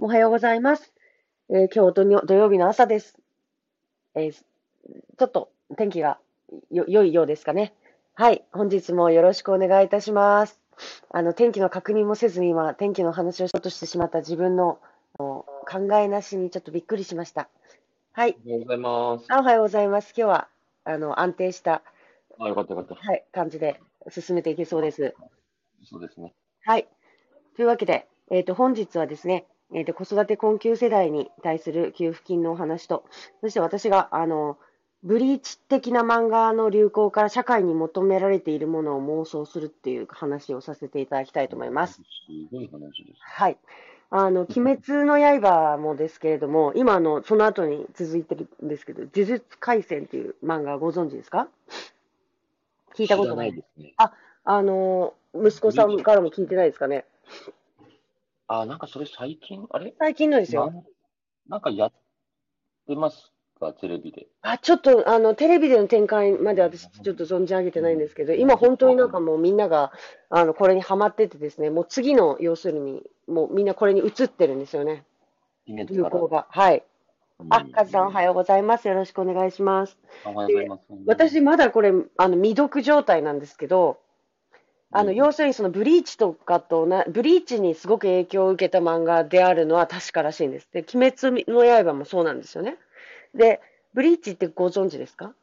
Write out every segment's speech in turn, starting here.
おはようございます。えー今日土曜土曜日の朝です。えーちょっと天気がよ良いようですかね。はい。本日もよろしくお願いいたします。あの、天気の確認もせずに今、天気の話をしようとしてしまった自分の考えなしにちょっとびっくりしました。はい。おはようございます。あおはようございます。今日は、あの、安定した、あ、よかったよかった。はい、感じで進めていけそうです。そうですね。はい。というわけで、えっ、と、本日はですね、えっ、と、子育て困窮世代に対する給付金のお話と、そして私が、あの、ブリーチ的な漫画の流行から社会に求められているものを妄想するっていう話をさせていただきたいと思います。すごい話です。はい。あの、鬼滅の刃もですけれども、今あの、その後に続いてるんですけど、呪術廻戦っていう漫画ご存知ですか？聞いたことないですね。あの、息子さんからも聞いてないですかね？あ、なんかそれ最近、あれ？最近のですよ。なんなんかやってますか、テレビで。あ、ちょっと、あの、テレビでの展開まで私ちょっと存じ上げてないんですけど、今本当になんかもうみんなが、あの、これにハマっててですね、もう次の、要するに、もうみんなこれに移ってるんですよね、イメージから。流行が。はい。あ、カズさんおはよようございます。よろしくお願いします。う。おはようございます。私まだこれ、あの、未読状態なんですけど、あの、うん要するにそのブリーチとかとな、ブリーチにすごく影響を受けた漫画であるのは確からしいんです。で、鬼滅の刃もそうなんですよね。で、ブリーチってご存知ですか？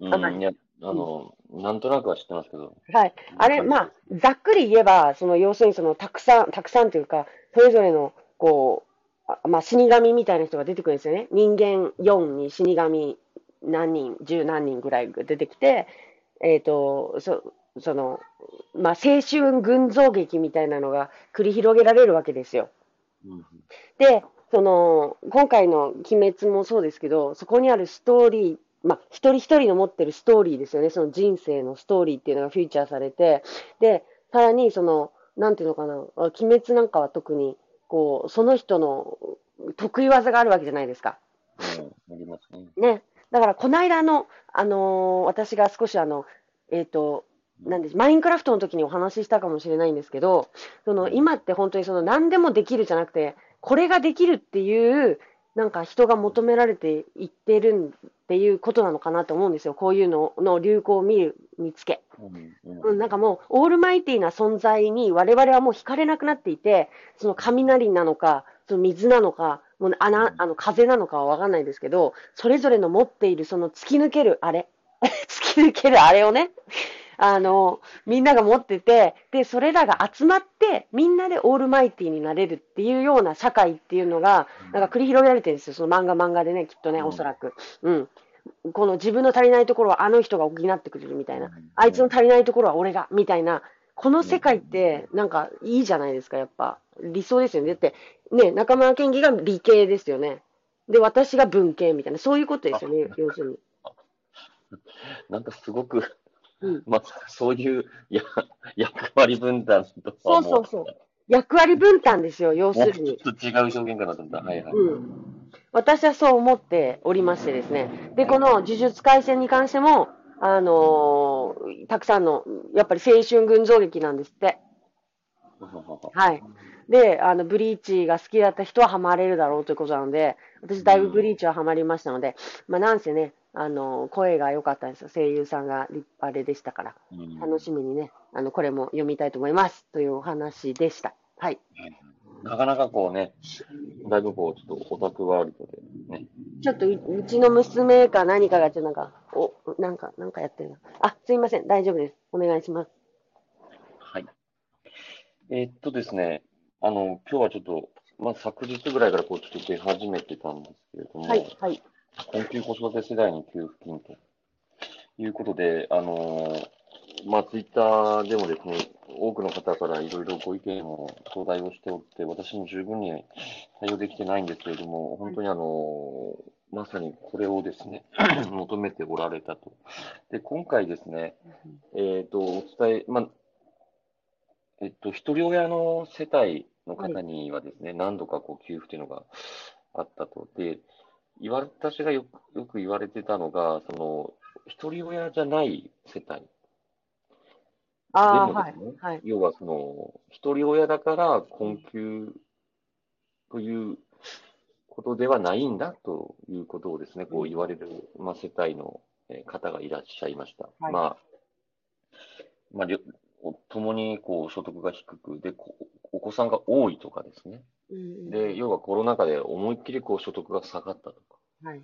うん、いや、あの、なんとなくは知ってますけど。はい。あれ、まあ、ざっくり言えば、その、要するにその、たくさん、たくさんというか、それぞれの、こう、あまあ、死神みたいな人が出てくるんですよね。人間4に死神何人、十何人ぐらいが出てきて、えっと、そ、その、まあ、青春群像劇みたいなのが繰り広げられるわけですよ。うんで、その、今回の鬼滅もそうですけど、そこにあるストーリー、まあ、一人一人の持ってるストーリーですよね。その人生のストーリーっていうのがフィーチャーされて、で、さらにその、なんていうのかな、あ鬼滅なんかは特に、こう、その人の得意技があるわけじゃないですか。うん、ありますね。ね。だから、この間あの、あのー私が少しあの、えっ、と、なんでマインクラフトの時にお話ししたかもしれないんですけど、その今って本当にその何でもできるじゃなくて、これができるっていう、なんか人が求められていってるっていうことなのかなと思うんですよ。こういうのの流行を見る、見つけ。うんうん、なんかもう、オールマイティな存在に我々はもう惹かれなくなっていて、その雷なのか、その水なのか、もう穴、あの風なのかはわかんないですけど、それぞれの持っているその突き抜けるあれ、突き抜けるあれをね、あの、みんなが持ってて、で、それらが集まって、みんなでオールマイティになれるっていうような社会っていうのが、なんか繰り広げられてるんですよ。その漫画漫画でね、きっとね、うんおそらく。うん。この自分の足りないところはあの人が補ってくれるみたいな。あいつの足りないところは俺が、みたいな。この世界って、なんかいいじゃないですか、やっぱ。理想ですよね。だって、ね、中村健義が理系ですよね。で、私が文系みたいな、そういうことですよね、要するに。なんかすごく、うんまあ、そういうや役割分担とそうそうそう。役割分担ですよ、要するに。ちょっと違う表現かなと思った。はいはい。うん。私はそう思っておりましてですね。で、この呪術廻戦に関しても、あのーたくさんの、やっぱり青春群像劇なんですって。はい。で、あの、ブリーチが好きだった人はハマれるだろうということなので、私だいぶブリーチはハマりましたので、まあなんせね、あの、声が良かったんですよ。声優さんが立あれでしたから。うん楽しみにね、あの、これも読みたいと思います。というお話でした。はい。なかなかこうね、だいぶこう、ちょっとオタクワールドでね。ちょっとううちの娘か何かが、ちょっとなんか、お、なんか、なんかやってるな。あ、すいません。大丈夫です。お願いします。はい。えーっとですね、あの、今日はちょっと、まあ、昨日ぐらいからこう、ちょっと出始めてたんですけれども、はい、はい。困窮子育て世代に給付金ということで、あのーまあ、ツイッターでもですね、多くの方からいろいろご意見を頂戴をしておって、私も十分に対応できてないんですけれども、本当にあのーまさにこれをですね、求めておられたと。で、今回ですね、えっ、と、お伝え、まあ、えっと、一人親の世帯の方にはですね、何度かこう給付というのがあったと。で、言われ、私がよくよく言われてたのが、その、一人親じゃない世帯。ああ、はいでもですね、はい。要はその、一人親だから困窮ということではないんだということをですね、こう言われる、まあ、世帯のえー方がいらっしゃいました。はいまあ、まあ、りょ共にこう所得が低く、で、こお子さんが多いとかですね。うんで、要はコロナ禍で思いっきりこう所得が下がったとか、はい。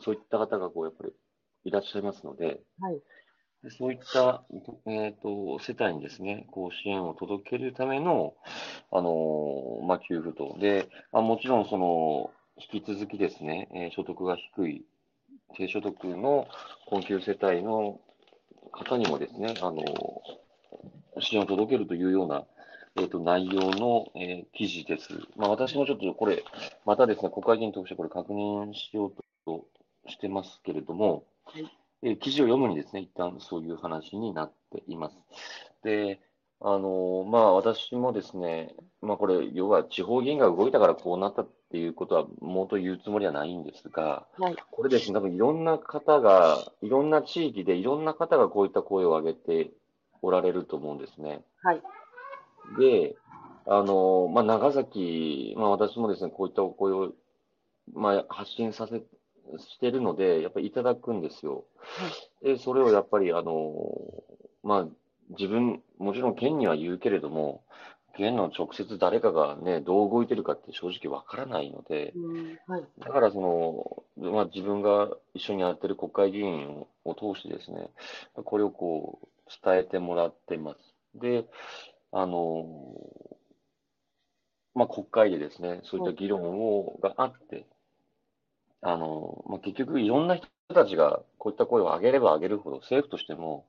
そういった方がこうやっぱりいらっしゃいますので、はい。でそういった、えっと、世帯にですね、こう支援を届けるための、あのまあ、給付と。で、まあ、もちろんその、引き続きですね、えー所得が低い、低所得の困窮世帯の方にもですね、あの支援を届けるというような、えっと、内容の、えー記事です。まあ、私もちょっとこれ、またですね、国会議員としてこれ確認しようとしてますけれども、はいえー記事を読むにですね、一旦そういう話になっています。で、あのまあ私もですね、まあこれ、要は地方議員が動いたからこうなったっていうことは、もっと言うつもりはないんですが、はい。これですね、多分いろんな方が、いろんな地域でいろんな方がこういった声を上げておられると思うんですね。はい。で、あの、まあ、長崎、まあ、私もですね、こういったお声を、まあ、発信させ、してるので、やっぱりいただくんですよ。で、それをやっぱり、あの、まあ、自分、もちろん県には言うけれども、県の直接誰かがね、どう動いてるかって正直わからないので、うん。はい。だからその、まあ、自分が一緒にやってる国会議員をを通してですね、これをこう、伝えてもらってます。で、あの、まあ、国会でですね、そういった議論を、があって、あの、まあ、結局いろんな人たちがこういった声を上げれば上げるほど、政府としても、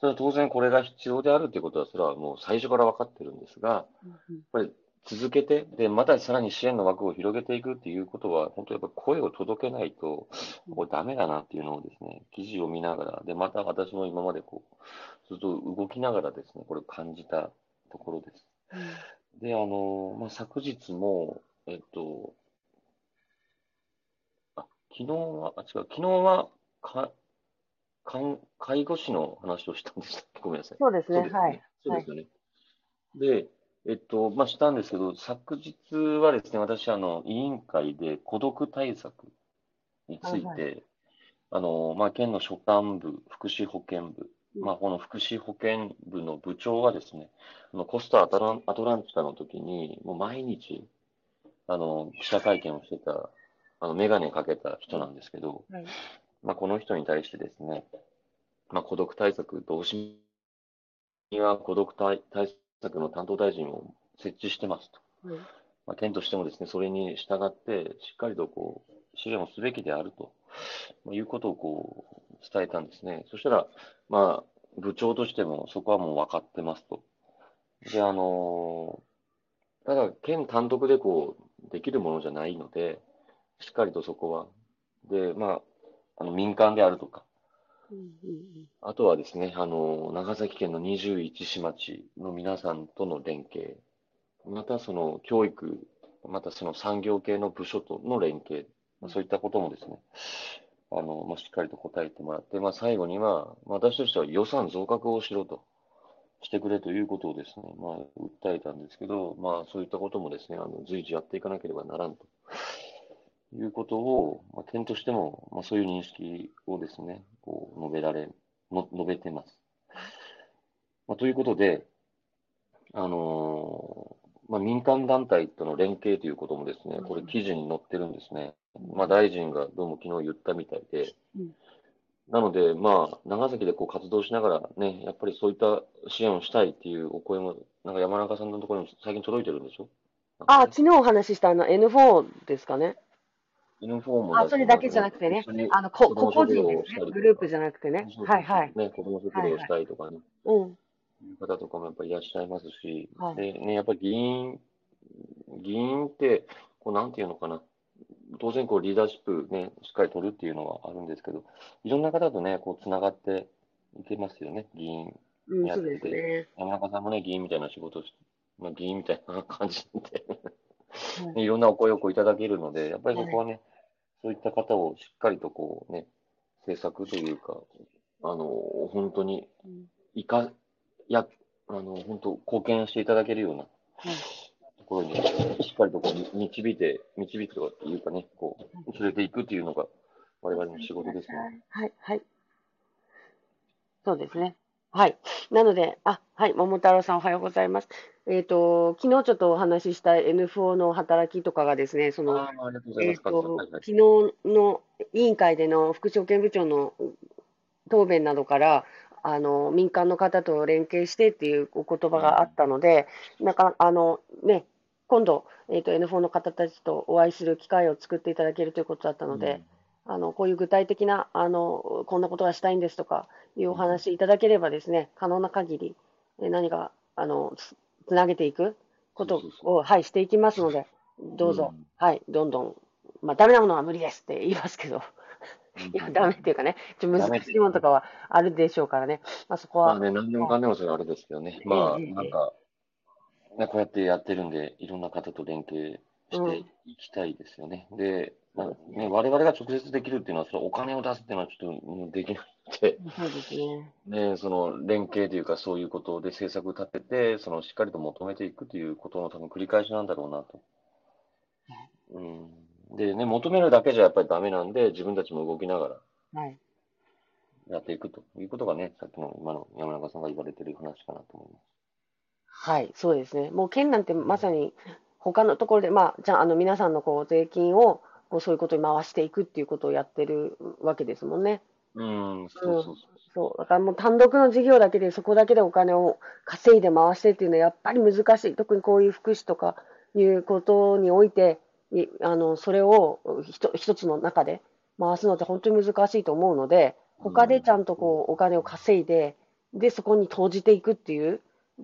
それは当然これが必要であるということは、それはもう最初から分かってるんですが、うん続けて、で、またさらに支援の枠を広げていくっていうことは、本当やっぱ声を届けないと、これダメだなっていうのをですね、記事を見ながら、で、また私も今までこう、ずっと動きながらですね、これを感じたところです。で、あの、まあ、昨日も、えっと、あ、昨日は、あ、違う、昨日は、か、かん介護士の話をしたんでしたっけ？ごめんなさい。そうですね。はい。そうですよね。で、えっと、まあ、したんですけど、昨日はですね、私、あの、委員会で孤独対策について、はいあの、まあ、県の所管部、福祉保健部、うんまあ、この福祉保健部の部長がですね、あのコスタアトランアトランティカの時に、もう毎日、あの、記者会見をしてた、あの、メガネかけた人なんですけど、はい。まあ、この人に対してですね、まあ、孤独対策、同時には孤独対対策の担当大臣を設置してますと。はいまあ、県としてもですね、それに従って、しっかりとこう、支援をすべきであると、まあいうことをこう、伝えたんですね。そしたら、まあ、部長としてもそこはもう分かってますと。で、あのただ、県単独でこう、できるものじゃないので、しっかりとそこは。で、まあ、あの民間であるとか、うんうんあとはですね、あの、長崎県の21市町の皆さんとの連携、またその教育、またその産業系の部署との連携、まあそういったこともですね、あの、まあ、しっかりと答えてもらって、まあ、最後には、まあ私としては予算増額をしろと、してくれということをですね、まあ、訴えたんですけど、まあ、そういったこともですね、あの、随時やっていかなければならんと。いうことを、まあ、県としても、まあ、そういう認識をですね、こう、述べられ、の述べてます。まあ、ということで、あのーまあ、民間団体との連携ということもですね、これ記事に載ってるんですね。まあ、大臣がどうも昨日言ったみたいでうん、なので、まあ、長崎でこう活動しながらね、やっぱりそういった支援をしたいっていうお声も、なんか山中さんのところにも最近届いてるんでしょ？あ、昨日お話ししたあの N4 ですかね。ユニフォームもあ、それだけじゃなくてね。あの、こ個々人ですね。グループじゃなくてね。はいはい。ね、子供食堂をしたりとかね、うん。い。う方とかもやっぱりいらっしゃいますし、はい。で、ね、やっぱり議員、議員って、こう、なんていうのかな。当然、こう、リーダーシップね、しっかり取るっていうのはあるんですけど、いろんな方とね、こう、つながっていけますよね、議員。うん、やっててそうですね。山中さんもね、議員みたいな仕事まあ、議員みたいな感じで、はいねいろんなお声をこういただけるので、やっぱりそこはね、そういった方をしっかりとこうね、政策というか、あの、本当にうんいか、や、あの、本当貢献していただけるようなはいところにしっかりとこう導いて、導くというかね、こう、連れていくっていうのが我々の仕事ですね。はい、はい。そうですね。はい。なので、あ、はい、桃太郎さんおはようございます。えっ、と、昨日ちょっとお話しした N4 の働きとかがですね、その。えっと、はいはい昨日の委員会での副証券部長の答弁などから、あの、民間の方と連携してっていうお言葉があったので、なんか、あの、ね、今度、えっと、N4 の方たちとお会いする機会を作っていただけるということだったので、あの、こういう具体的な、あの、こんなことがしたいんですとかいうお話いただければですね、可能な限り、え何か、あの、つつなげていくことを、はい、していきますので、どうぞ、うん。はい、どんどん、まあ、ダメなものは無理ですって 言いますけど、いや、ダメっていうかね、ちょっと難しいものとかはあるでしょうからね、まあ、そこは、まあね、何でもかんでもそれはあれですけどね。まあ、ええ。なんか、ね、こうやってやってるんで、いろんな方と連携していきたいですよね。で、まあね、我々が直接できるっていうのは、それお金を出すっていうのはちょっとうんできなくて、そうですね。ね、その連携というか、そういうことで政策立てて、そのしっかりと求めていくということの多分繰り返しなんだろうなと。うん。でね、求めるだけじゃやっぱりダメなんで、自分たちも動きながらはい。やっていくということがね、さっきの今の山中さんが言われてる話かなと思います。はい、そうですね。もう県なんてまさに他のところで、まあ、じゃあ、あの皆さんのこう税金をこうそういうことに回していくっていうことをやってるわけですもんね。うん、そうそうそう。そう。だからもう単独の事業だけで、そこだけでお金を稼いで回してっていうのはやっぱり難しい。特にこういう福祉とかいうことにおいて、いあの、それをひと一つの中で回すのって本当に難しいと思うので、他でちゃんとこうお金を稼いで、で、そこに投じていくっていう、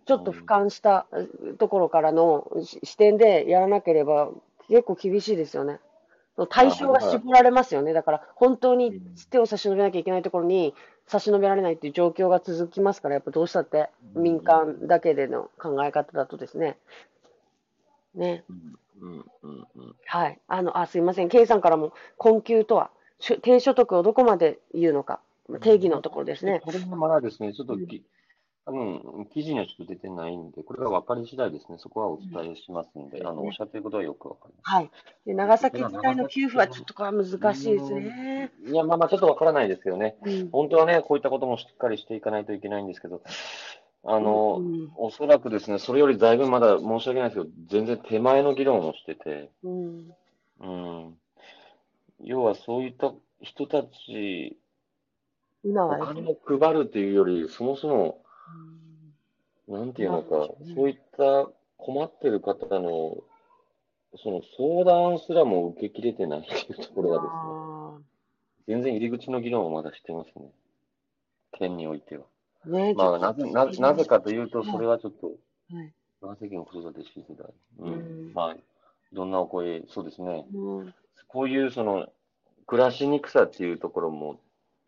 ちょっと俯瞰したうところからのし視点でやらなければ結構厳しいですよね。対象が絞られますよね。だから本当に手を差し伸べなきゃいけないところに差し伸べられないっていう状況が続きますから、やっぱどうしたって民間だけでの考え方だとですね。ね。うん、うん、うん、うん。はい。あの、あ、すいません。K さんからも困窮とは、低所得をどこまで言うのか、定義のところですね。これもまだですね、ちょっとき、多分、記事にはちょっと出てないんで、これが分かり次第ですね、そこはお伝えしますんで、あの、おっしゃってることはよくわかりまはい。で長崎自体の給付はちょっとこれは難しいですね。す。いや、まあまあ、ちょっとわからないですけどね、うん。本当はね、こういったこともしっかりしていかないといけないんですけど、あの、うんおそらくですね、それよりだいぶまだ申し訳ないですけど、全然手前の議論をしてて、うん。うん。要はそういった人たち、お今はですね金を配るっていうより、そもそも、なんていうのかそういった困ってる方の、その相談すらも受けきれてないっていうところがですね、あ全然入り口の議論をまだしてますね。県においては。ーねまあ、なぜ、ななぜかというと、それはちょっと、はい長崎の子育てしづらい。ううんん。まあ、いろんなお声、そうですね。うんこういう、その、暮らしにくさっていうところも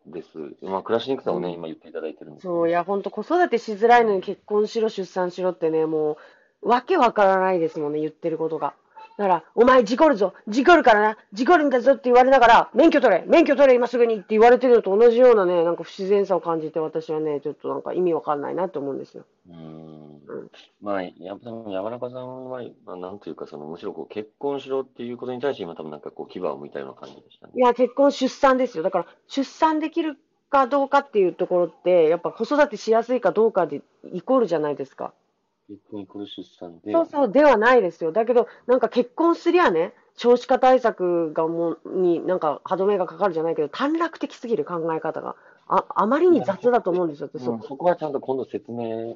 です。まあ、暮らしにくさをね、うん今言っていただいてるんですけどそう、いや、ほんと子育てしづらいのに結婚しろ、出産しろってね、もう、わけわからないですもんね、言ってることが。だから、お前事故るぞ、事故るからな、事故るんだぞって言われながら、免許取れ、免許取れ、今すぐにって言われてるのと同じようなね、なんか不自然さを感じて、私はね、ちょっとなんか意味わかんないなと思うんですよ。うーんうんまあ、やっぱ山中さんは、まあ、なんというか、その、むしろこう、結婚しろっていうことに対して、今多分なんかこう、牙を向いたような感じでしたね。いや、結婚、出産ですよ。だから、出産できるかどうかっていうところって、やっぱ子育てしやすいかどうかでイコールじゃないですか。結婚イコール出産で、そうそう、ではないですよ。だけど、なんか結婚すりゃね、少子化対策がもう、になんか歯止めがかかるじゃないけど、短絡的すぎる考え方が。あ、あまりに雑だと思うんですよ、私うん、そこはちゃんと今度説明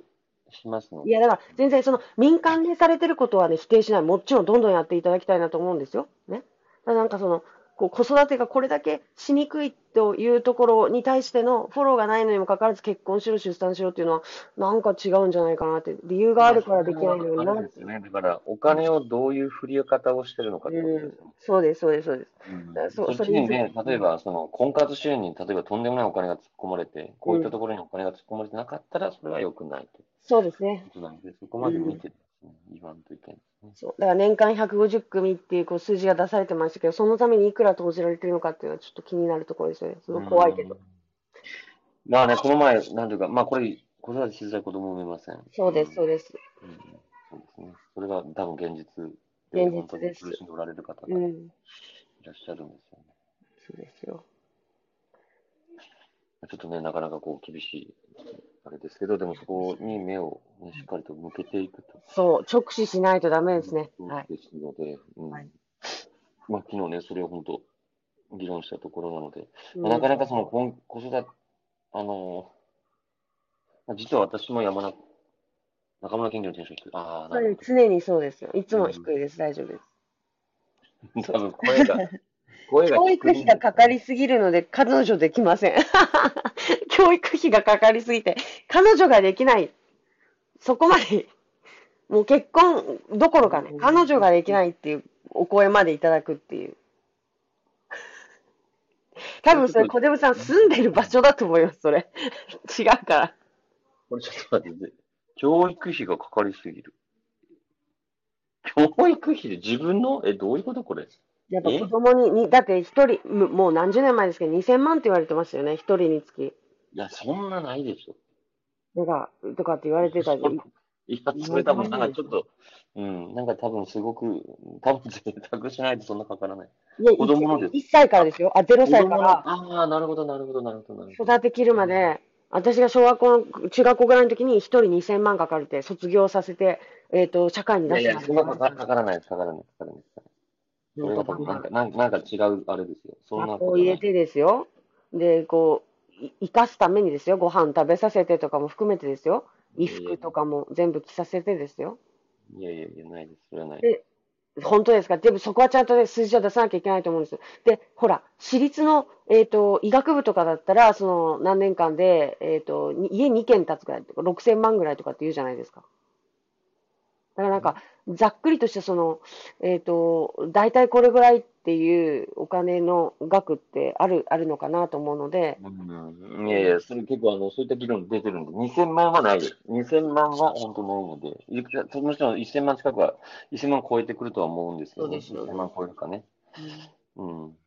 しますので。いや、だから全然その民間でされてることはね、否定しない。もちろんどんどんやっていただきたいなと思うんですよ。ね。なんかその、こう子育てがこれだけしにくいというところに対してのフォローがないのにもかかわらず結婚しろ、出産しろっていうのは、なんか違うんじゃないかなって。理由があるからできないのになですよね。だから、お金をどういう振り方をしてるのかってことですよね。そうです、そうです、そうです。うんだからそっちににね、例えば、その、婚活支援に、例えばとんでもないお金が突っ込まれて、こういったところにお金が突っ込まれてなかったら、それは良くないとそうですね。そこまで見てですね、言わんといけないですね。そう。だから年間150組っていうこう数字が出されてましたけど、そのためにいくら投じられてるのかっていうのはちょっと気になるところですよね。すごい怖いけど。うん。まあね、この前、なんていうか、まあこれ、子育てしづらい子供もいません。そうです、そうです。うんそうですね。それが多分現実現実本当にです苦しんでおられる方がいうん。らっしゃるんですよね。そうですよ。ちょっとね、なかなかこう厳しい、あれですけど、でもそこに目を、ね、しっかりと向けていくと。そう、直視しないとダメですね。はい。ですので、うん。はいまあ昨日ね、それを本当、議論したところなので、うんまあなかなかその子子育て、あのまあ実は私も山中、中村健二のテンション低い。ああ、なるほ常にそうですよ。いつも低いです。大丈夫です。ど。多分声が、声が教育費がかかりすぎるので、彼女できません。教育費がかかりすぎて、彼女ができない。そこまで、もう結婚どころかね、彼女ができないっていうお声までいただくっていう。多分それ、小出さん住んでる場所だと思います、それ。違うから。これちょっと待って、教育費がかかりすぎる。教育費で自分の、え、どういうことこれ？やっぱ子供に、にだって一人、むもう何十年前ですけど、2000万って言われてましたよね、一人につき。いや、そんなないでしょ。なんか、とかって言われてたり。いや、それ多分なんかちょっと、うん、なんか多分すごく、多分贅沢しないとそんなかからない。いや、子供のです1歳からですよ。あ、0歳からああ、なるほど、なるほど、なるほど、なるほど。育てきるまで、私が小学校の、中学校ぐらいの時に一人2000万かかるて、卒業させて、えっ、と、社会にいやいや、出してそんなかかかからないです、かからないです、かからないです。それは多分なんか、なんかなんか違うあれですよ。そんな学ことない。校入れてですよ。で、こう、い生かすためにですよ。ご飯食べさせてとかも含めてですよ。衣服とかも全部着させてですよ。いやいやいや、ないです。それはない。で本当ですか？でもそこはちゃんとね、数字を出さなきゃいけないと思うんですよ。で、ほら、私立の、えっ、と、医学部とかだったら、その、何年間で、えっ、と、に家2軒建つぐらいとか、6000万ぐらいとかって言うじゃないですか。だからなんか、ざっくりとしたその、えっ、と、大体これぐらいっていうお金の額ってある、あるのかなと思うので、うん、いやいや、それ結構あの、そういった議論出てるんで、2000万はないです。2000万は本当ないので、いくらもちろん1000万近くは、1000万超えてくるとは思うんですけどね。そうですよね1000万超えるかね。うん。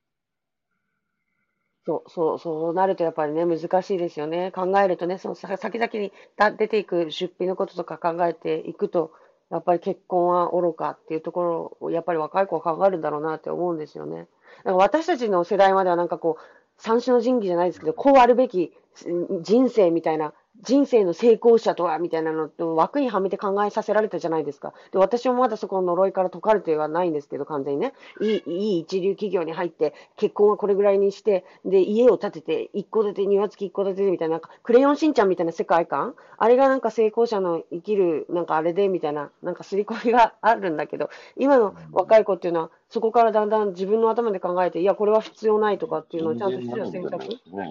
そう、そう、そうなるとやっぱりね、難しいですよね。考えるとね、そのさ先々にだ出ていく出費のこととか考えていくと、やっぱり結婚は愚かっていうところを、やっぱり若い子は考えるんだろうなって思うんですよね。なんか私たちの世代まではなんかこう、三種の神器じゃないですけど、こうあるべき人生みたいな、人生の成功者とはみたいなのと枠にはめて考えさせられたじゃないですか。で、私もまだそこの呪いから解かれてはないんですけど、完全にね。いい、いい一流企業に入って、結婚はこれぐらいにして、で、家を建てて、一戸建て、庭付き一戸建てみたいな、なんか、クレヨンしんちゃんみたいな世界観あれがなんか成功者の生きる、なんかあれで、みたいな、なんか刷り込みがあるんだけど、今の若い子っていうのは、そこからだんだん自分の頭で考えて、いや、これは必要ないとかっていうのをちゃんと必要選択。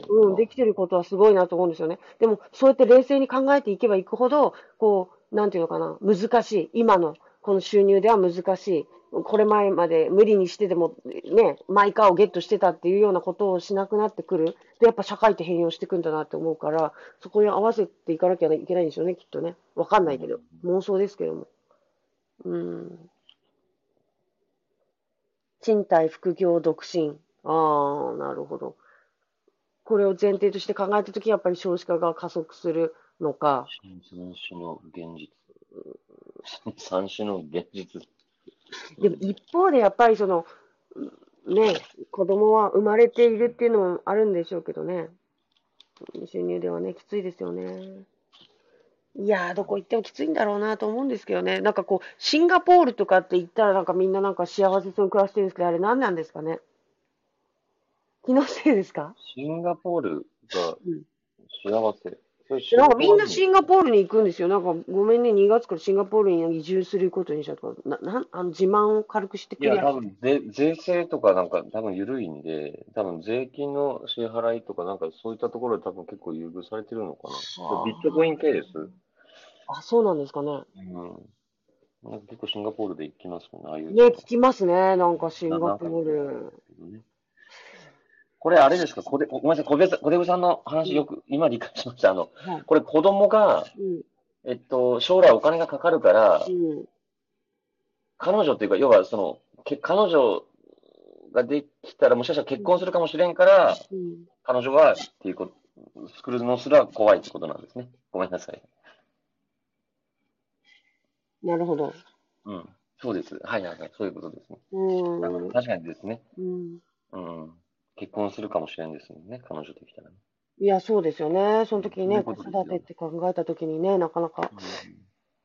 うん、できてることはすごいなと思うんですよね。でも、そうやって冷静に考えていけばいくほど、こう、なんていうのかな、難しい。今の、この収入では難しい。これ前まで無理にしてでも、ね、マイカーをゲットしてたっていうようなことをしなくなってくる。で、やっぱ社会って変容していくんだなって思うから、そこに合わせていかなきゃいけないんでしょうね、きっとね。わかんないけど。妄想ですけども。うん。賃貸、副業、独身。ああ、なるほど。これを前提として考えたとき、やっぱり少子化が加速するのか。三種の現実。三種の現実。でも一方でやっぱりその、ね、子供は生まれているっていうのもあるんでしょうけどね。収入ではね、きついですよね。いやー、どこ行ってもきついんだろうなと思うんですけどね。なんかこう、シンガポールとかって言ったらなんかみんななんか幸せそうに暮らしてるんですけど、あれ何なんですかね。気のせいですか？シンガポールがうん幸せ。それなんかみんなシシンガポールに行くんですよ。なんかごめんね、2月からシンガポールに移住することにしたとか、ななんあの自慢を軽くしてくいや、れ多分税、税制とかなんか多分緩いんで、多分税金の支払いとかなんかそういったところで多分結構優遇されてるのかはあな。ビットコイン系です？あ、そうなんですかね。うん。なんか結構シンガポールで行きますもんね、ああいう。ね、聞きますね。なんかシンガポール。これあれですか、こでごめんなさい、小出小出さんの話よく今理解しました。あの、はい。これ子供が、うん。えっと、将来お金がかかるからう、ん。彼女というか、要はその、け彼女ができたらもしかしたら結婚するかもしれんから、うん。彼女はっていうこと、作るのすら怖いってことなんですね。ごめんなさい。なるほど。うん。そうです。はいはいはい。そういうことですね。うん。確かにですね。うん。うん。結婚するかもしれんですもんね。彼女できたらね。いや、そうですよね。その時にね、子育てって考えた時にね、なかなか、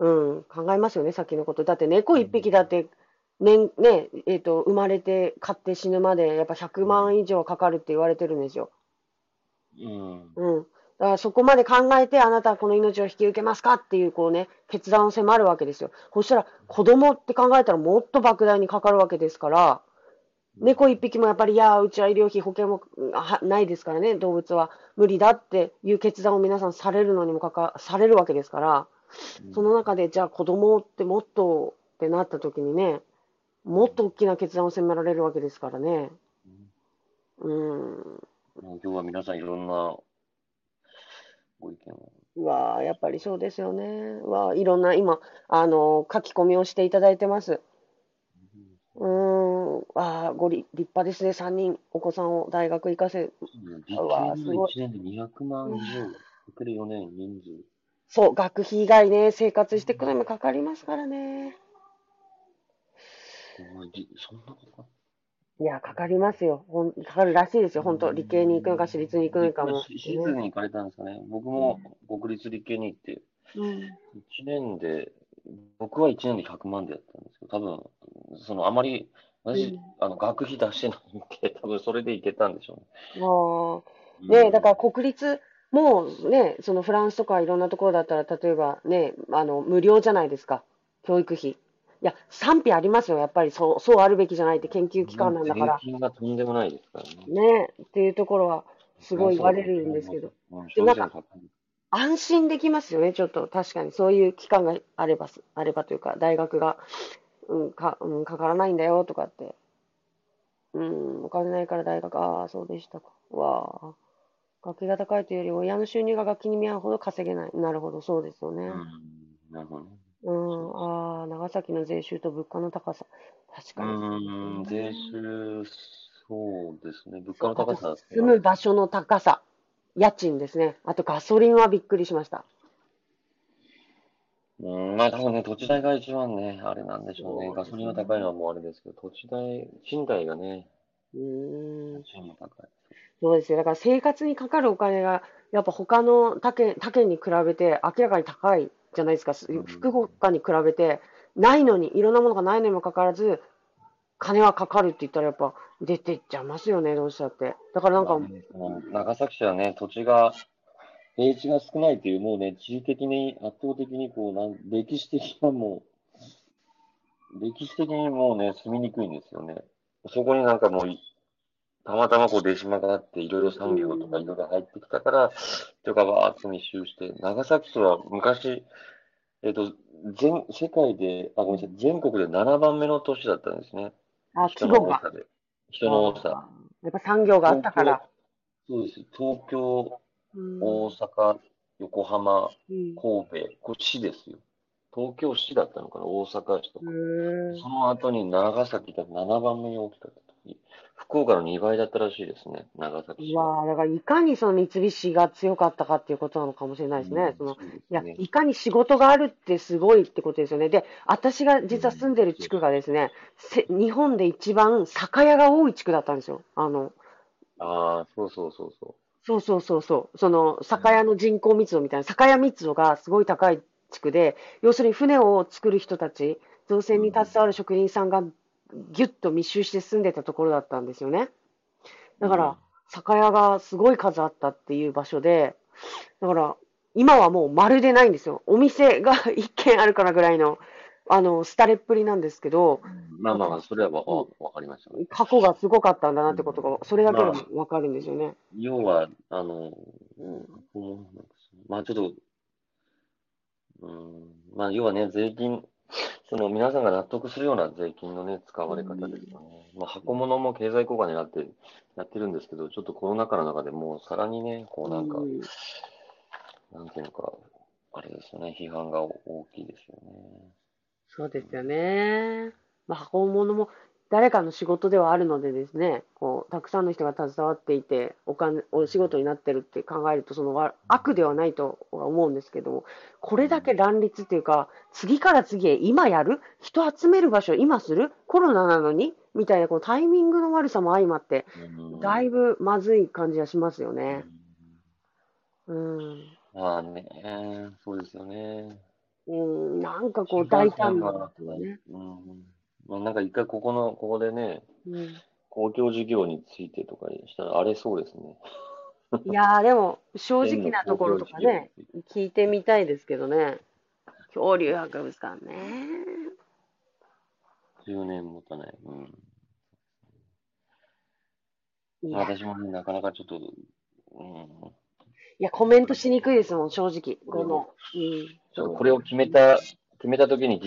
ううん、考えますよね、先のこと。だって猫一匹だって、年、ね、えっと、生まれて、飼って死ぬまで、やっぱ100万以上かかるって言われてるんですよ。ん。うん。うん。だからそこまで考えて、あなたはこの命を引き受けますかっていう、こうね、決断を迫るわけですよ。そしたら、子供って考えたらもっと莫大にかかるわけですから、猫一匹もやっぱり、いや、うちは医療費、保険もあないですからね、動物は無理だっていう決断を皆さんされるのにもかか、されるわけですから、その中で、じゃあ子供ってもっとってなった時にね、もっと大きな決断を迫られるわけですからね。うん。今日は皆さんいろんなご意見を。うわあ、やっぱりそうですよね。うわあ、いろんな今、あの、書き込みをしていただいてます。うーん、ああ、ごり、立派ですね。3人、お子さんを大学行かせ、実うわすごい1年で200万以上、かける4年、人数。そう、学費以外ね、生活していくのにもかかりますからね。そんなことかいや、かかりますよ。ほん、かかるらしいですよ。本当理系に行くのか、私立に行くのかも。し私立に行かれたんですかね。僕も国立理系に行って、うん。1年で、僕は1年で100万でやったんですけど、多分、そのあまり、私、うんあの、学費出してないんで、多分それで行けたんでしょうああ。ね。ねだから国立もね、そのフランスとかいろんなところだったら、例えばね、あの、無料じゃないですか。教育費。いや、賛否ありますよ。やっぱりそう、そうあるべきじゃないって研究機関なんだから。税金がとんでもないですからね。ねっていうところは、すごい言われるんですけど。うん。でなんか安心できますよね、ちょっと。確かに。そういう機関があればす、あればというか、大学が、うん、か、うん、かからないんだよ、とかって。うん、お金ないから大学、ああ、そうでしたか。わあ。学費が高いというより、親の収入が学費に見合うほど稼げない。なるほど、そうですよね。うん。なるほどね。うん、ああ、長崎の税収と物価の高さ。確うかに。ーん、税収、そうですね。物価のあと高さ。住む場所の高さ。家賃ですね。あとガソリンはびっくりしました。うん、まあ多分ね、土地代が一番ね、あれなんでしょうね。そうガソリンは高いのはもうあれですけど、土地代、賃貸がね、うーん。家賃も高い。そうですよ。だから生活にかかるお金が、やっぱ他の他県、他県に比べて明らかに高いじゃないですか。福岡に比べて、ないのに、いろんなものがないのにもかかわらず、金はかかるって言ったらやっぱ出てっちゃいますよね、どうしたって。だからなんか、長崎市はね、土地が、平地が少ないという、もうね、地理的に圧倒的にこう、なん歴史的なもう、歴史的にもうね、住みにくいんですよね。そこになんかもうい、たまたまこう出島があって、いろいろ産業とかいろいろ入ってきたから、人がわーっと密集して、長崎市は昔、えっと、全、世界で、あ、ごめんなさい、全国で7番目の都市だったんですね。あ、人規模が。の多さで。人の多さ。やっぱ産業があったから。そうです。東京、うん大阪、横浜、うん神戸、これ市ですよ。東京市だったのかな、大阪市とか。うその後に長崎が7番目に大きた時、福岡の2倍だったらしいですね、長崎。市わーだからいかにその三菱が強かったかっていうことなのかもしれないですね。そのうんそうですいや、ねいかに仕事があるってすごいってことですよね。で、私が実は住んでる地区がですね、せ日本で一番酒屋が多い地区だったんですよ。あの、ああ、そうそうそうそそうそうそうそう。その、酒屋の人口密度みたいな、酒屋密度がすごい高い地区で、要するに船を作る人たち、造船に携わる職人さんがギュッと密集して住んでたところだったんですよね。だかうんら、酒屋がすごい数あったっていう場所で、だから、今はもうまるでないんですよ。お店が一軒あるかなぐらいの、あの、廃れっぷりなんですけど、う。まあまあまあ、それはわかりましたね。過去がすごかったんだなってことが、それだけでもわかるんですよね。要は、あの、うんまあちょっと、うん、まあ要はね、税金、その皆さんが納得するような税金のね、使われ方ですよね。まあ箱物も経済効果になって、やってるんですけど、ちょっとコロナ禍の中でもうさらにね、こうなんか、うんなんていうのか、あれですよね、批判が大きいですよね。そうですよね。まあ、箱物も誰かの仕事ではあるのでですね、こう、たくさんの人が携わっていて、お金、お仕事になってるって考えると、そのわ悪ではないとは思うんですけども、これだけ乱立っていうか、次から次へ今やる？人集める場所今する？コロナなのに？みたいな、このタイミングの悪さも相まって、うんだいぶまずい感じがしますよね。うん。まあね、そうですよね。うん、なんかこう大胆なね。うん。まあなんか一回ここの、ここでね、うん公共事業についてとかしたら荒れそうですね。いやー、でも、正直なところとかね、聞いてみたいですけどね。恐竜博物館ね。10年持たない。うん。私もね、なかなかちょっと、うん。いやコメントしにくいですもん、正直。この、うん。ちょっとこれを決めた、決めたときに、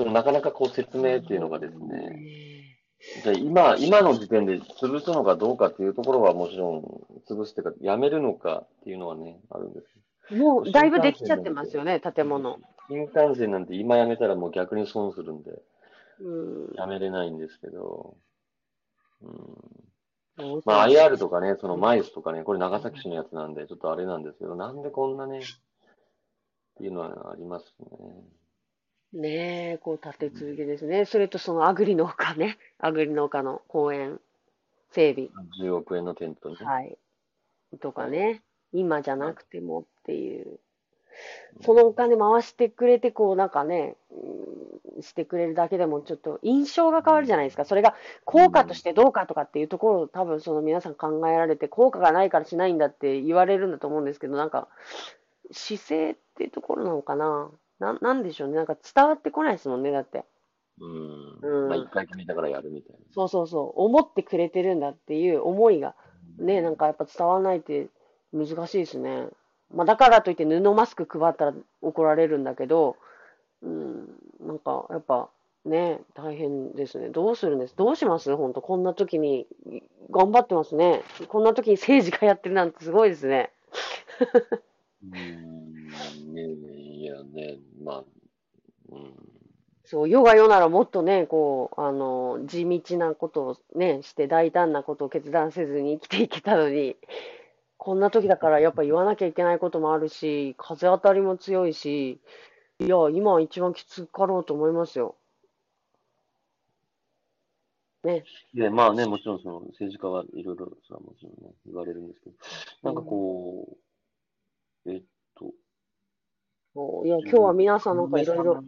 そのなかなかこう説明っていうのがですね、じゃあ今、今の時点で潰すのかどうかっていうところはもちろん潰すっていうか、やめるのかっていうのはね、あるんです。もう、だいぶできちゃってますよね、建物。新幹線なんて今やめたらもう逆に損するんで、うん。やめれないんですけど、うん、まあ IR とかね、そのマイスとかね、これ長崎市のやつなんで、ちょっとあれなんですけど、なんでこんなね、っていうのはありますね。ねえ、こう立て続けですね。それとそのアグリ農家ね。アグリ農家の公園整備。10億円のテントね。はい。とかね。今じゃなくてもっていう。そのお金回してくれて、こうなんかね、うんしてくれるだけでもちょっと印象が変わるじゃないですか。それが効果としてどうかとかっていうところを多分その皆さん考えられて、効果がないからしないんだって言われるんだと思うんですけど、なんか姿勢っていうところなのかな。ななんでしょうね。なんか伝わってこないですもんね、だって。うん。うんまあ一回決めたからやるみたいな。そうそうそう。思ってくれてるんだっていう思いがね、なんかやっぱ伝わらないって難しいですね。まあだからといって布マスク配ったら怒られるんだけど、うん、なんかやっぱね、大変ですね。どうするんです？どうします？本当こんな時に頑張ってますね。こんな時に政治家やってるなんてすごいですね。うん。ねいやね、まあ、うん。そう、世が世ならもっとね、こう、あの、地道なことをね、して大胆なことを決断せずに生きていけたのに、こんな時だからやっぱ言わなきゃいけないこともあるし、風当たりも強いし、いや、今は一番きつかろうと思いますよ。ね。で、まあね、もちろんその政治家はいろいろ、それはもちろんね、言われるんですけど、なんかこう、えっいや、今日は皆さんなんかいろいろ、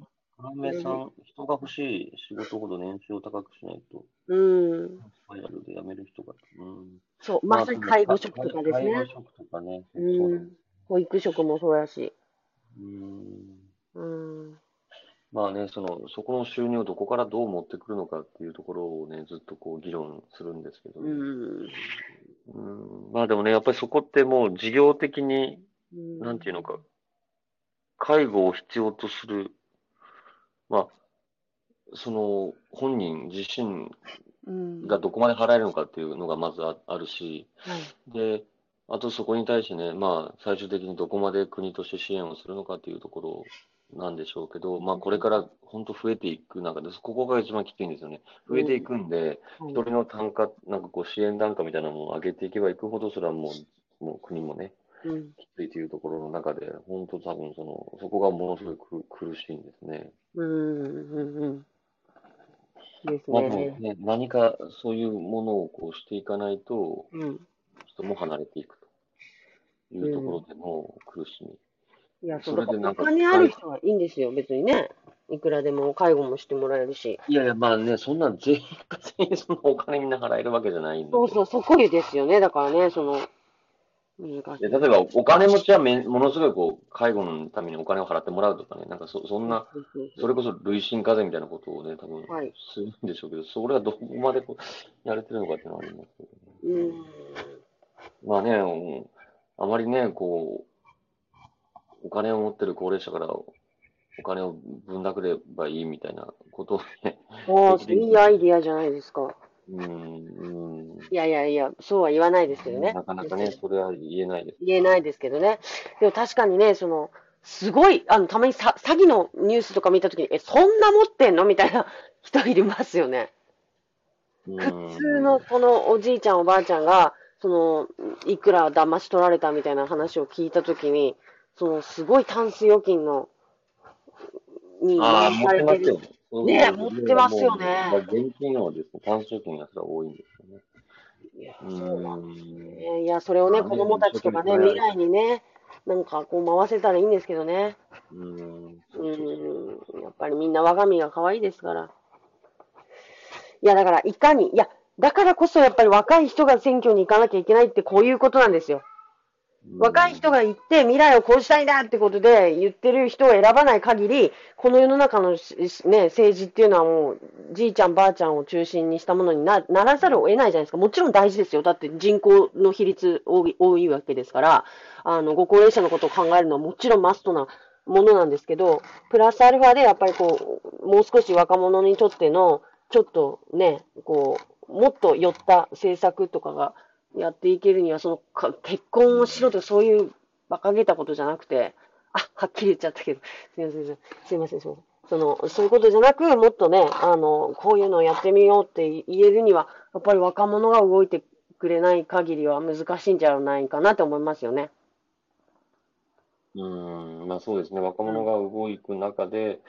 要さん、人が欲しい仕事ほど年収を高くしないと、うん、スパイラルで辞める人が、うん。そう、まさに介護職とかですね。介護職とかね。うん。ん、保育職もそうやし。うん。うん、まあね、その、そこの収入をどこからどう持ってくるのかっていうところをね、ずっとこう議論するんですけど、うん、うん。まあでもね、やっぱりそこってもう事業的に、うん。なんていうのか、介護を必要とする、まあ、その本人自身うん、がどこまで払えるのかっていうのがまずああるし、はい。で、あとそこに対してね、まあ、最終的にどこまで国として支援をするのかっていうところなんでしょうけど、まあ、これから本当増えていく中で、ここが一番きついんですよね。増えていくんで、はい一人の単価、なんかこう支援単価みたいなのを上げていけばいくほど、それはもう、もう国もね、うんきついというところの中で、本当多分その、そこがものすごく苦しいんですね。うんうんうん。ですまあね。ね、何かそういうものをこうしていかないと、うん。人も離れていくというところでの苦しみ。いや、それでなんかお金ある人はいいんですよ、別にね。いくらでも介護もしてもらえるし。いやいや、まあね、そんな全員が全員そのお金みんな払えるわけじゃないんで。そうそう、そこですよね。だからね、その、難しい。例えば、お金持ちはめものすごいこう、介護のためにお金を払ってもらうとかね、なんかそそんな、それこそ累進課税みたいなことをね、多分はいするんでしょうけど、それはどこまでこうやれてるのかっていうのはありますけど、ね。うん。まあね、うんあまりね、こう、お金を持ってる高齢者からお金をぶんだくればいいみたいなことをね、ああ、いいアイディアじゃないですか。うん、うん、いやいやいや、そうは言わないですけどね。なかなかね、それは言えないです。言えないですけどね。でも確かにね、その、すごい、あの、たまにさ詐欺のニュースとか見たときに、え、そんな持ってんのみたいな 人いますよね。うん普通のこのおじいちゃんおばあちゃんが、その、いくら騙し取られたみたいな話を聞いたときに、そのすごいタンス預金の、にああ、回持ってますよる。ね。持ってますよね現金をですね、単貯金多いんですよね。いやうそうなんですん。ね。いや、それをね、子供たちとかね、未来にね、なんかこう回せたらいいんですけどね。うん。うん、やっぱりみんな我が身が可愛いですから。いや、だから、いかに、いや、だからこそやっぱり若い人が選挙に行かなきゃいけないってこういうことなんですよ。若い人が行って未来をこうしたいんだってことで言ってる人を選ばない限り、この世の中のね、政治っていうのはもう、じいちゃんばあちゃんを中心にしたものにならざるを得ないじゃないですか。もちろん大事ですよ。だって人口の比率多い多いわけですから、あの、ご高齢者のことを考えるのはもちろんマストなものなんですけど、プラスアルファでやっぱりこう、もう少し若者にとっての、ちょっとね、こう、もっと寄った政策とかがやっていけるには、そのか結婚をしろとかそういう馬鹿げたことじゃなくて、あ、はっきり言っちゃったけど、すみません、すみません、すみません。その、そういうことじゃなく、もっとね、あの、こういうのをやってみようって言えるには、やっぱり若者が動いてくれない限りは難しいんじゃないかなと思いますよね。うん、まあそうですね。若者が動く中で、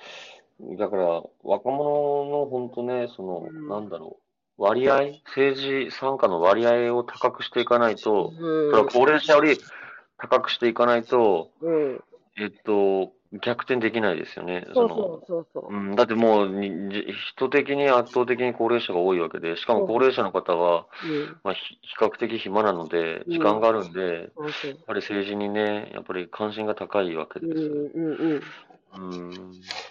だから若者の本当ね、その、うんなんだろう、割合、政治参加の割合を高くしていかないと、うんそれは高齢者より高くしていかないと、うん。えっと、逆転できないですよね。そうのそうそうそう。うん、だってもう人的に圧倒的に高齢者が多いわけで、しかも高齢者の方は、うん。まあ、ひ比較的暇なので、うん時間があるんで、そうそうやっぱり政治にね、やっぱり関心が高いわけうんですよ。うんうん。うん。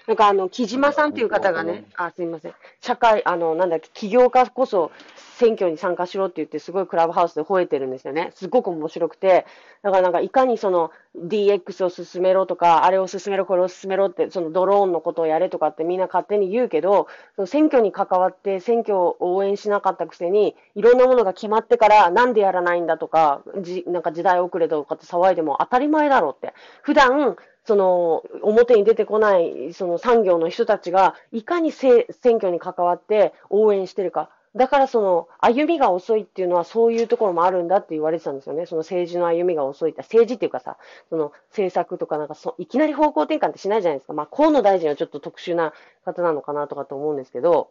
なんかあの、木島さんっていう方がね、あ、すみません。社会、あの、なんだっけ、起業家こそ選挙に参加しろって言って、すごいクラブハウスで吠えてるんですよね。すごく面白くて、だからなんか、いかにその DX を進めろとか、あれを進めろ、これを進めろって、そのドローンのことをやれとかってみんな勝手に言うけど、その選挙に関わって選挙を応援しなかったくせに、いろんなものが決まってからなんでやらないんだとか、じなんか時代遅れとかって騒いでも当たり前だろうって。普段、その、表に出てこない、その産業の人たちが、いかに選挙に関わって応援してるか。だからその、歩みが遅いっていうのはそういうところもあるんだって言われてたんですよね。その政治の歩みが遅いって。政治っていうかさ、その政策とかなんかそ、いきなり方向転換ってしないじゃないですか。まあ、河野大臣はちょっと特殊な方なのかなとかと思うんですけど、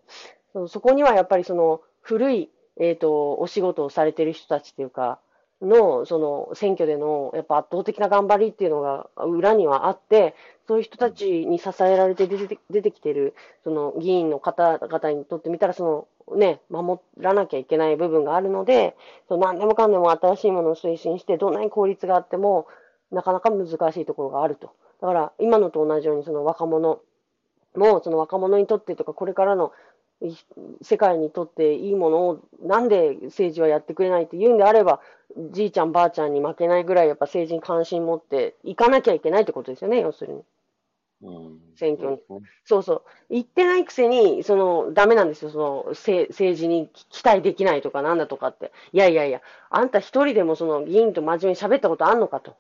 そそこにはやっぱりその、古い、えっ、と、お仕事をされてる人たちっていうか、の、その、選挙での、やっぱ圧倒的な頑張りっていうのが裏にはあって、そういう人たちに支えられて出て出てきてる、その議員の方々にとってみたら、そのね、守らなきゃいけない部分があるので、その何でもかんでも新しいものを推進して、どんなに効率があっても、なかなか難しいところがあると。だから、今のと同じように、その若者も、その若者にとってとか、これからの世界にとっていいものを、なんで政治はやってくれないって言うんであれば、じいちゃんばあちゃんに負けないぐらい、やっぱ政治に関心持っていかなきゃいけないってことですよね、要するに。うん。選挙にそうそうそう。言ってないくせに、その、ダメなんですよ。その、せ政治に期待できないとかなんだとかって。いやいやいや、あんた一人でもその議員と真面目に喋ったことあんのかと。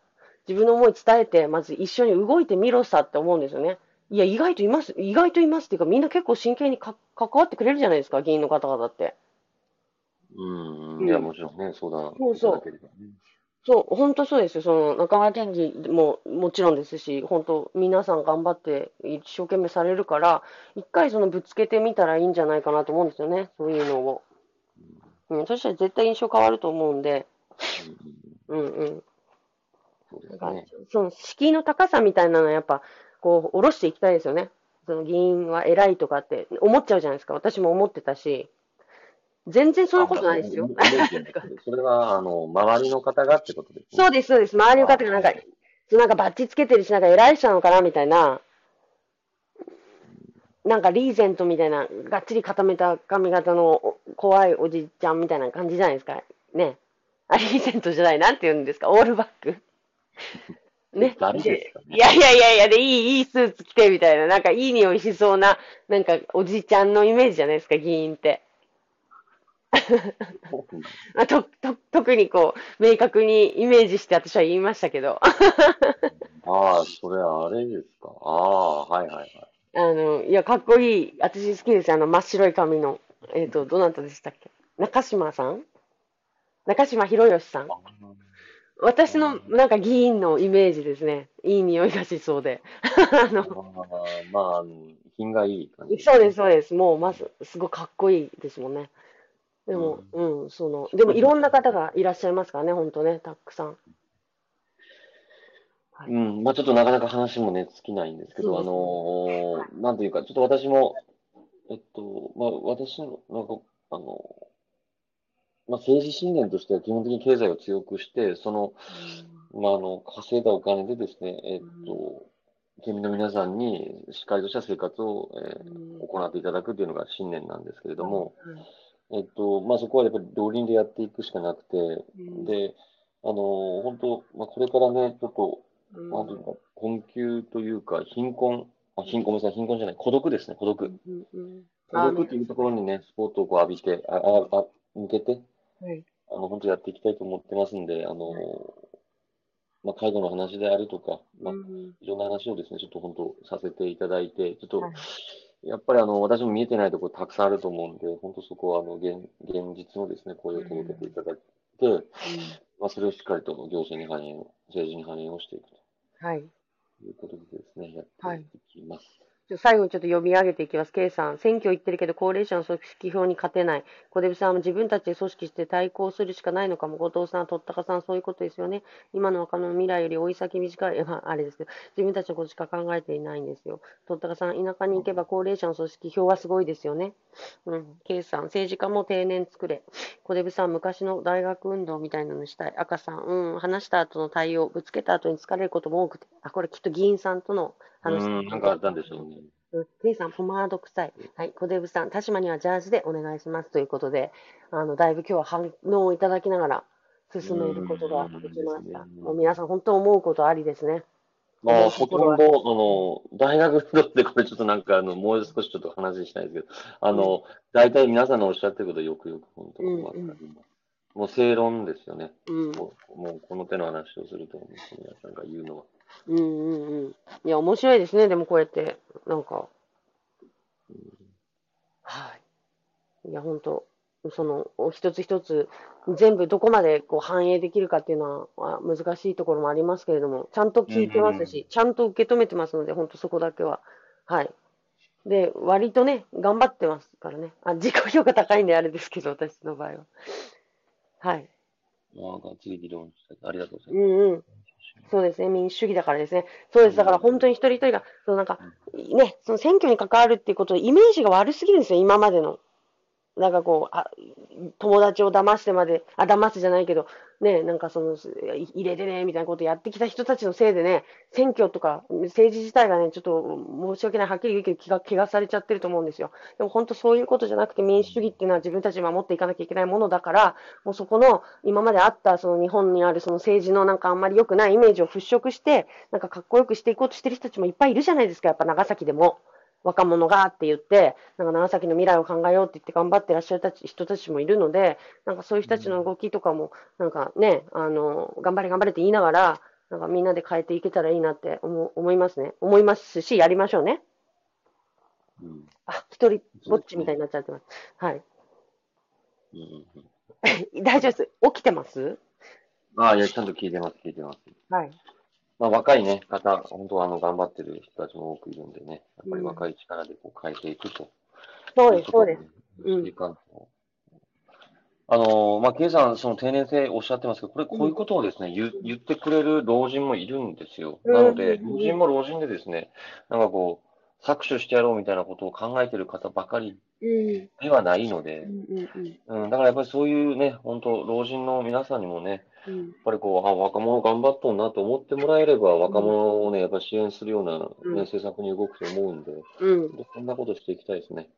自分の思い伝えて、まず一緒に動いてみろさって思うんですよね。いや、意外といます。意外といますっていうか、みんな結構真剣にか関わってくれるじゃないですか、議員の方々って。うん。いや、もちろんね、相談そうそういただければね。そう、本当そうですよ。その、中川県議ももちろんですし、本当皆さん頑張って一生懸命されるから、一回そのぶつけてみたらいいんじゃないかなと思うんですよね。そういうのを。うん、そしたら絶対印象変わると思うんで、うんうん。そうですね。その敷居の高さみたいなのはやっぱ、こう、下ろしていきたいですよね。その議員は偉いとかって思っちゃうじゃないですか。私も思ってたし、全然そんなことないですよ。あそれは、あの、周りの方がってことですね。そうです、そうです。周りの方がなんか、なんかバッチつけてるし、なんか偉い人なのかなみたいな、なんかリーゼントみたいな、がっちり固めた髪型のお怖いおじちゃんみたいな感じじゃないですか。ね。あ、リーゼントじゃない。なんて言うんですかオールバックね。誰ですかねいやいやいやいや、で、いい、いいスーツ着てみたいな、なんかいい匂いしそうな、なんかおじちゃんのイメージじゃないですか、議員って。あと、と、特にこう、明確にイメージして私は言いましたけど。ああ、それはあれですか。ああ、はいはいはい。あの、いや、かっこいい。私好きです。あの、真っ白い髪の。えっ、と、どなたでしたっけ？中島さん？中島博義さん私の、なんか議員のイメージですね。いい匂いがしそうで。あの、まあ、まあ、品がいい感じ。そうです、そうです。もう、まず、すごいかっこいいですもんね。でも、うん、その、でもいろんな方がいらっしゃいますからね、本当ね、たくさん。はいうん、まあちょっとなかなか話もね、尽きないんですけど、ねのーなんというか、ちょっと私も、えっと、まあ私の、なんか、あの、まあ政治信念としては基本的に経済を強くして、その、まああの、稼いだお金でですね、えっと、県民の皆さんにしっかりとした生活を、えーうん。行っていただくというのが信念なんですけれども、はいえっと、まあそこはやっぱり両輪でやっていくしかなくて、うん。で、あのー本当、まあこれからね、ちょっと、うん。なんていうか、困窮というか、貧困、あ、貧困、ごめんなさい、貧困じゃない、孤独ですね、孤独。孤独っていうところにね、スポットをこう浴びて、あ、あ、あ、向けて、はい。あの、本当やっていきたいと思ってますんで、あの、まあ、介護の話であるとか、まあう、ん。いろんな話をですね、ちょっと本当させていただいて、ちょっとはい、やっぱりあの、私も見えてないところたくさんあると思うんで、本当そこはあの、現、現実のですね、声を届けていただいて、まあ、それをしっかりと行政に反映を、政治に反映をしていくはい。ということでですね、やはいっていきます。ちょ最後にちょっと読み上げていきます。K さん、選挙行ってるけど高齢者の組織票に勝てない。小出さんは自分たちで組織して対抗するしかないのかも。後藤さん、とったかさん、そういうことですよね。今の若者の未来より追い先短い、ま あ、あれですけど、自分たちのことしか考えていないんですよ。とったかさん、田舎に行けば高齢者の組織票はすごいですよね。うん。K さん、政治家も定年作れ。小出さん、昔の大学運動みたいなのしたい。赤さん、うん、話した後の対応、ぶつけた後に疲れることも多くて。あ、これきっと議員さんとのう話。ん、なんかあったんでしょうね。うん、ケイさん、ポマード臭い。はい、小デブさん、田島にはジャージでお願いしますということで、あの、だいぶ今日は反応をいただきながら進めることができました。うんもう皆さん、本当思うことありですね。まあ、うんほとんど、あの、大学運動ってこれちょっとなんか、あの、もう少しちょっと話したいですけど、あの、大体皆さんのおっしゃってることよくよく本当にわかります。もう正論ですよね。うん、もう、もうこの手の話をすると、皆さんが言うのは。うん、うん、うん。いや、面白いですね、でもこうやって、なんか。はい。いや、本当その、一つ一つ、全部どこまでこう反映できるかっていうのはあ難しいところもありますけれども、ちゃんと聞いてますし、ちゃんと受け止めてますので、本当そこだけは。はい。で、割とね、頑張ってますからね。あ、自己評価高いんであれですけど、私の場合は。はい。まあ、がっつり議論したい。ありがとうござういます。んうん。そうですね、民主主義だからですね。そうです。だから本当に一人一人が、そのなんか、ね、その選挙に関わるっていうこと、イメージが悪すぎるんですよ、今までの。なんかこう、あ、友達を騙してまで、あ、騙すじゃないけど、ね、なんかその、入れてね、みたいなことやってきた人たちのせいでね、選挙とか政治自体がね、ちょっと申し訳ない、はっきり言うけど気が、気がされちゃってると思うんですよ。でも本当そういうことじゃなくて民主主義っていうのは自分たち守っていかなきゃいけないものだから、もうそこの今まであったその日本にあるその政治のなんかあんまり良くないイメージを払拭して、なんかかっこよくしていこうとしてる人たちもいっぱいいるじゃないですか、やっぱ長崎でも。若者がって言って、なんか長崎の未来を考えようって言って頑張ってらっしゃるたち人たちもいるので、なんかそういう人たちの動きとかも、なんかね、あの、頑張れ頑張れって言いながら、なんかみんなで変えていけたらいいなって思思いますね。思いますし、やりましょうね。うん。あ、一人ぼっちみたいになっちゃってます。はい。うん。大丈夫です。起きてます？ああ、いや、ちゃんと聞いてます、聞いてます。はい。まあ、若いね、方、本当はあの、頑張ってる人たちも多くいるんでね、やっぱり若い力でこう変えていくと。そうです、そうです。あの、まあ、ケイさん、その定年制おっしゃってますけど、これ、こういうことをですね、言言ってくれる老人もいるんですよ。うんなので、うん老人も老人でですね、なんかこう、搾取してやろうみたいなことを考えてる方ばかりうん。ではないのでう、んうんうんうん、だからやっぱりそういうね、本当老人の皆さんにもね、うん。やっぱりこう、あ、若者頑張っとんなと思ってもらえれば、若者をね、やっぱり支援するような、ねうん政策に動くと思うんで、うん。そんなことしていきたいですね。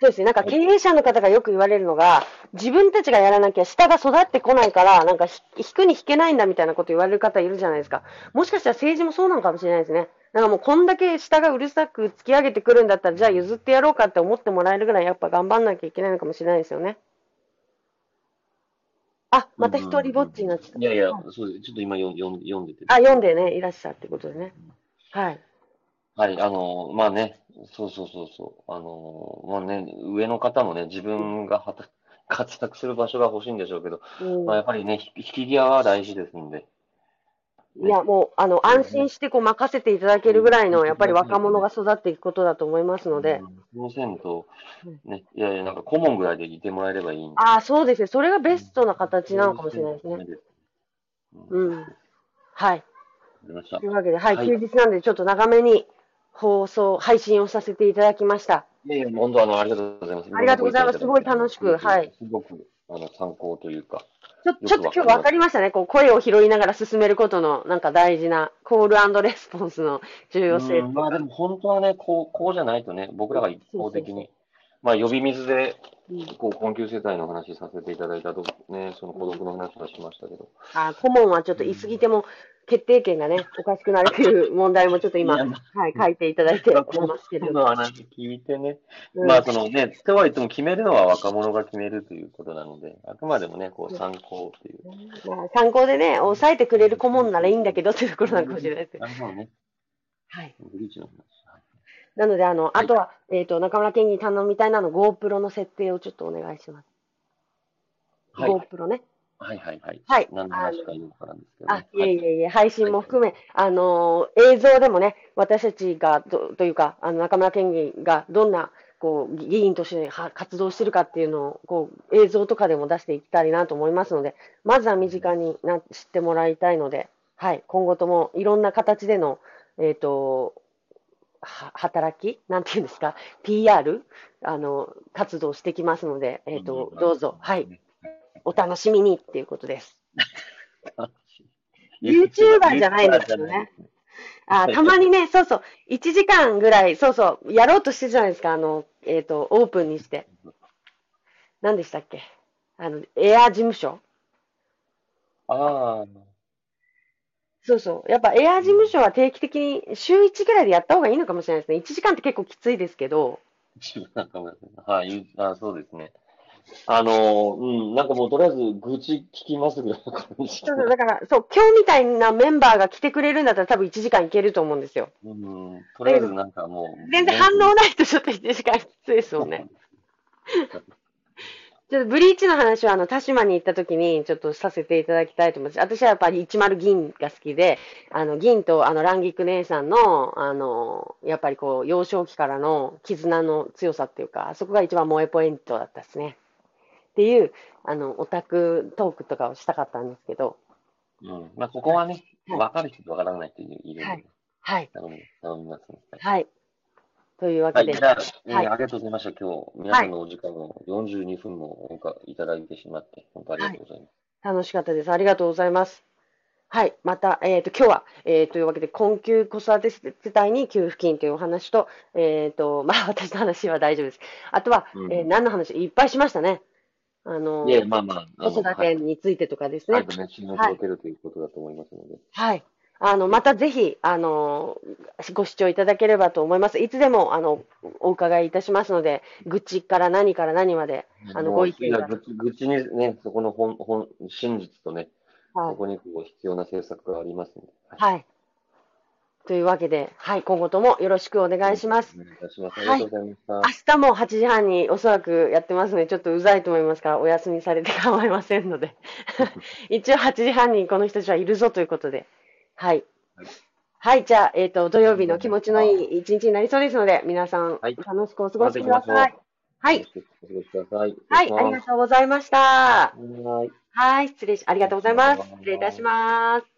そうですね。なんか経営者の方がよく言われるのが、自分たちがやらなきゃ下が育ってこないから、なんかひ引くに引けないんだみたいなこと言われる方いるじゃないですか。もしかしたら政治もそうなのかもしれないですね。なんかもうこんだけ下がうるさく突き上げてくるんだったら、じゃあ譲ってやろうかって思ってもらえるぐらいやっぱ頑張んなきゃいけないのかもしれないですよね。あ、また一人ぼっちになっちゃった。いやいや、そうです。ちょっと今読ん読ん読んでて。あ、読んでね、いらっしゃってことでね。はい。はい、あの、まあね、そうそうそうそう、あの、まあね、上の方もね、自分がはた 活躍する場所が欲しいんでしょうけど、うんまあやっぱりね、引き際は大事ですんで、いや、もう、あの、安心してこう任せていただけるぐらいの、やっぱり若者が育っていくことだと思いますのでう、んその線と、ね、いやいや、なんか顧問ぐらいでいてもらえればいい。ああ、そうですね。それがベストな形なのかもしれないですね。うん。うん。はい。とい。うわけで、はい、はい休日なんでちょっと長めに放送、配信をさせていただきました。いやいや、本当あの、ありがとうございます。ありがとうございますすごい楽しくはい。すごく、あの、参考というか。ちょちょっと今日分かりましたね。こう声を拾いながら進めることのなんか大事なコールレスポンスの重要性。うんまあでも本当はね、こう、こうじゃないとね、僕らが一方的に、まあ呼び水で、うんこう、困窮世帯の話させていただいたと、ね、その孤独の話はしましたけど。あ顧問はちょっと言い過ぎても決定権がね、おかしくなるという問題もちょっと今、はい、書いていただいておりますけどの話聞いてね、うんまあそのね、とはいっても決めるのは若者が決めるということなので、あくまでもね、こう参考っていう。まあ参考でね、抑えてくれる顧問ならいいんだけどっていうところなのかもしれないですけど。なるほどね。はい。ブリーチの話。はいなので、あの、あとは、えっ、と、中村健に頼みたいなの GoPro の設定をちょっとお願いします。はい GoPro ね。はいはいはい。はい何の話かよくわからんですけどあね。、いえいえいえ、配信も含め、あのー映像でもね、私たちがど、というか、あの、中村県議がどんな、こう、議員としては活動してるかっていうのを、こう、映像とかでも出していきたいなと思いますので、まずは身近にな知ってもらいたいので、はい、今後ともいろんな形での、えっ、と、は働きなんていうんですか、PR? あの、活動してきますので、えっ、と、どうぞ、はい、。お楽しみにっていうことです。YouTuber じゃないんですよね。あ、たまにね、そうそう、1時間ぐらい、そうそう、やろうとしてるじゃないですか、あの、えっ、と、オープンにして。何でしたっけ？あの、エア事務所？ああ、そうそう。やっぱエア事務所は定期的に週1ぐらいでやった方がいいのかもしれないですね。1時間って結構きついですけど、なんかごめんなさいはい、ゆあ、そうですね。あの、うん、なんかもうとりあえず愚痴聞きますぐらいの感じ。そうそうだから、そう、今日みたいなメンバーが来てくれるんだったら多分1時間いけると思うんですよ。うん、とりあえずなんかもう。全然反応ないとちょっと1時間きついですもんね。ちょっとブリーチの話は、あの、田島に行った時に、ちょっとさせていただきたいと思います。私はやっぱり10銀が好きで、あの、銀と、あの、ランギック姉さんの、あの、やっぱりこう、幼少期からの絆の強さっていうか、あそこが一番萌えポイントだったですね。っていう、あの、オタクトークとかをしたかったんですけど、うん。まあ、ここはね、はいわかる人とわからない人いるはいはい。頼み、頼みますね。はい。というわはい、けで、じゃあ、えーはいありがとうございました。今日、皆さんのお時間を42分もおかいただいてしまって、本当ありがとうございます。楽しかったです。ありがとうございます。はい。また、えっ、と、今日は、えーというわけで、困窮子育て世帯に給付金というお話と、えっ、と、まあ、私の話は大丈夫です。あとは、うんえー何の話？いっぱいしましたね。あのいや、まあまあ、あ子育はい、てについてとかですね。はい、ね、信用を届けるということだと思いますので。はい。あの、またぜひ、あの、ご視聴いただければと思います。いつでも、あの、お伺いいたしますので、愚痴から何から何まで、あのご意見が愚痴愚痴にね、そこの本、本、真実とね、はい。そこにこう必要な政策がありますので。はい。というわけで、はい、今後ともよろしくお願いします。お願いいたします。あはいりがとうございま明した。日も8時半におそらくやってますので、ちょっとうざいと思いますから、お休みされて構いませんので。一応8時半にこの人たちはいるぞということで。はいはい。はい、じゃあ、えっ、と、土曜日の気持ちのいい一日になりそうですので、皆さん、はい楽しくお過ごしください。はい。お過ごしください。はい、ありがととうございました。う。はい。はい、失礼し、ありがとうございます。失礼いたします。